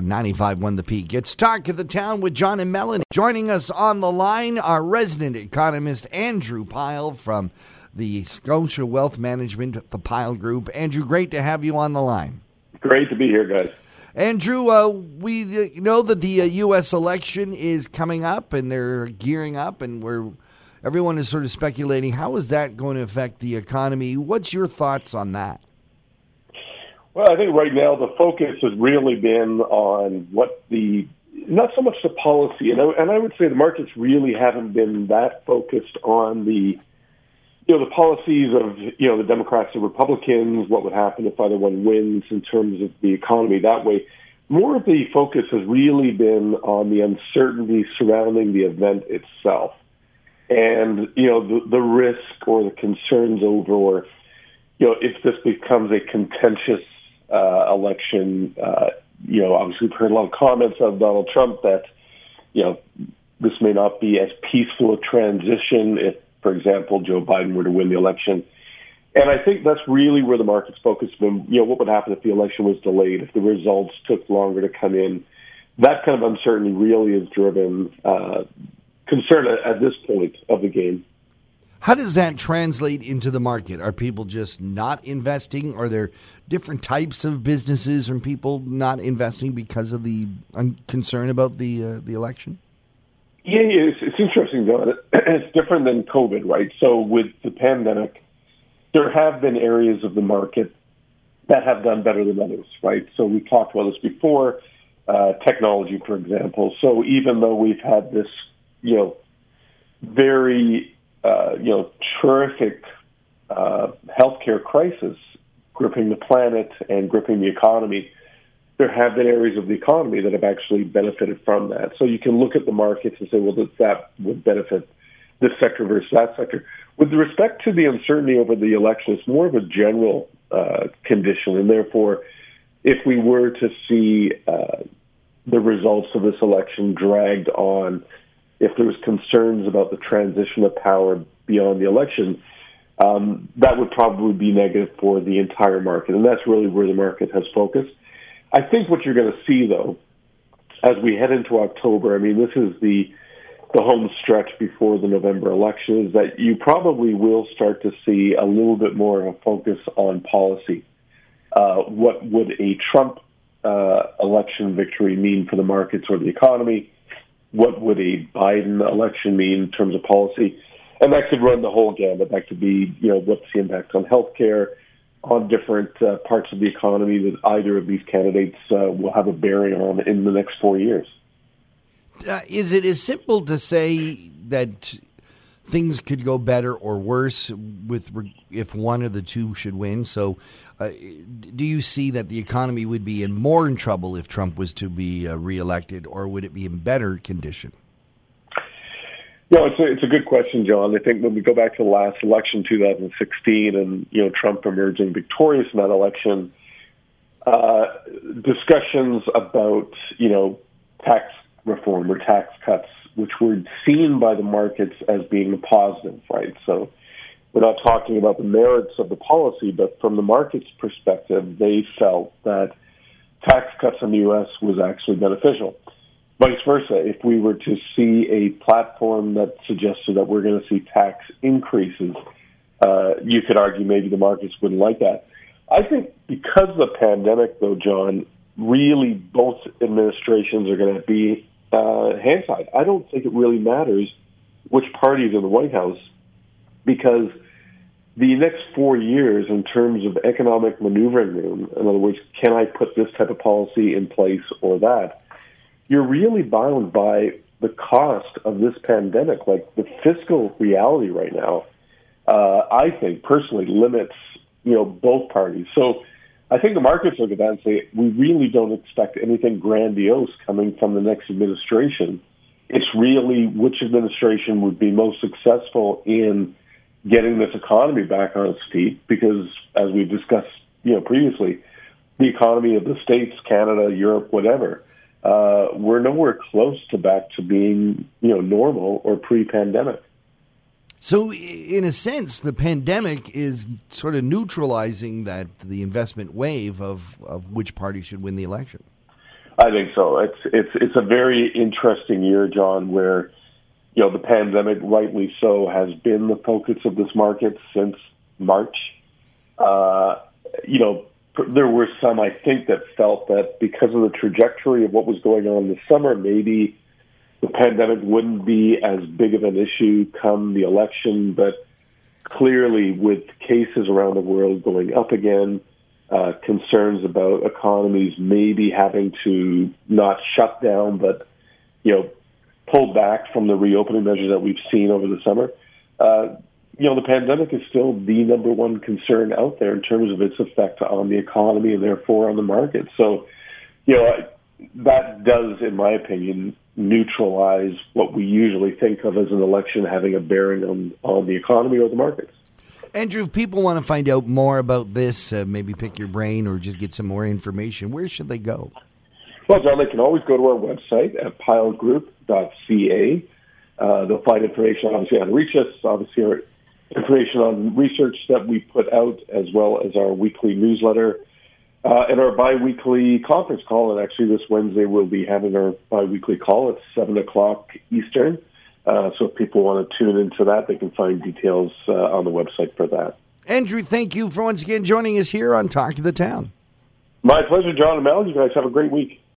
A 95 won the peak. It's Talk of the Town with John and Melanie. Joining us on the line, our resident economist, Andrew Pyle from the Scotia Wealth Management, the Pyle Group. Andrew, great to have you on the line. Great to be here, guys. Andrew, uh, we uh, know that the uh, U.S. election is coming up and they're gearing up, and we're everyone is sort of speculating how is that going to affect the economy. What's your thoughts on that? Well, I think right now the focus has really been on what the not so much the policy, and I, and I would say the markets really haven't been that focused on the you know the policies of you know the Democrats and Republicans, what would happen if either one wins in terms of the economy that way. More of the focus has really been on the uncertainty surrounding the event itself, and you know the, the risk or the concerns over, or you know if this becomes a contentious uh, election. Uh, you know, obviously we've heard a lot of comments of Donald Trump that, you know, this may not be as peaceful a transition if, for example, Joe Biden were to win the election. And I think that's really where the market's focus been. You know, what would happen if the election was delayed, if the results took longer to come in? That kind of uncertainty really has driven uh, concern at, at this point of the game. How does that translate into the market? Are people just not investing? Are there different types of businesses and people not investing because of the concern about the uh, the election? Yeah, it's, it's interesting though. It's different than COVID, right? So with the pandemic, there have been areas of the market that have done better than others, right? So we talked about this before. Uh, technology, for example. So even though we've had this, you know, very uh, you know, terrific uh, healthcare crisis gripping the planet and gripping the economy, there have been areas of the economy that have actually benefited from that. So you can look at the markets and say, well, that, that would benefit this sector versus that sector. With respect to the uncertainty over the election, it's more of a general uh, condition, and therefore, if we were to see uh, the results of this election dragged on if there was concerns about the transition of power beyond the election, um, that would probably be negative for the entire market, and that's really where the market has focused. I think what you're going to see, though, as we head into October, I mean, this is the the home stretch before the November election, is that you probably will start to see a little bit more of a focus on policy. Uh, what would a Trump uh, election victory mean for the markets or the economy? What would a Biden election mean in terms of policy? And that could run the whole gamut. That could be, you know, what's the impact on healthcare, on different uh, parts of the economy that either of these candidates uh, will have a bearing on in the next four years. Uh, is it as simple to say that things could go better or worse with if one of the two should win. So, uh, do you see that the economy would be in more in trouble if Trump was to be uh, reelected, or would it be in better condition? Yeah, it's a, it's a good question, John. I think when we go back to the last election, 2016, and you know Trump emerging victorious in that election, uh, discussions about you know tax reform or tax cuts which were seen by the markets as being positive, right? So we're not talking about the merits of the policy, but from the market's perspective, they felt that tax cuts in the U.S. was actually beneficial. Vice versa, if we were to see a platform that suggested that we're going to see tax increases, uh, you could argue maybe the markets wouldn't like that. I think because of the pandemic, though, John, really both administrations are going to be uh, hand side. I don't think it really matters which party is in the White House because the next four years, in terms of economic maneuvering room, in other words, can I put this type of policy in place or that? You're really bound by the cost of this pandemic. Like the fiscal reality right now, uh, I think personally limits you know both parties. So I think the markets look at that and say, we really don't expect anything grandiose coming from the next administration. It's really which administration would be most successful in getting this economy back on its feet, because as we've discussed, you know, previously, the economy of the states, Canada, Europe, whatever, uh, we're nowhere close to back to being, you know, normal or pre-pandemic. So, in a sense, the pandemic is sort of neutralizing that the investment wave of, of which party should win the election. I think so. It's it's it's a very interesting year, John, where you know the pandemic, rightly so, has been the focus of this market since March. Uh, you know, there were some I think that felt that because of the trajectory of what was going on this summer, maybe the pandemic wouldn't be as big of an issue come the election, but clearly with cases around the world going up again, uh, concerns about economies maybe having to not shut down, but you know, pull back from the reopening measures that we've seen over the summer. Uh, you know, the pandemic is still the number one concern out there in terms of its effect on the economy and therefore on the market. So, you know, that does, in my opinion, neutralize what we usually think of as an election having a bearing on, on the economy or the markets. Andrew, if people want to find out more about this, uh, maybe pick your brain or just get some more information, where should they go? Well, John, they can always go to our website at pylegroup.ca. Uh, they'll find information, obviously, on reach us, obviously, our information on research that we put out, as well as our weekly newsletter uh, and our biweekly conference call. And actually, this Wednesday, we'll be having our biweekly call at 7 o'clock Eastern. Uh, so if people want to tune into that, they can find details uh, on the website for that. Andrew, thank you for once again joining us here on Talk of the Town. My pleasure, John and Mel. You guys have a great week.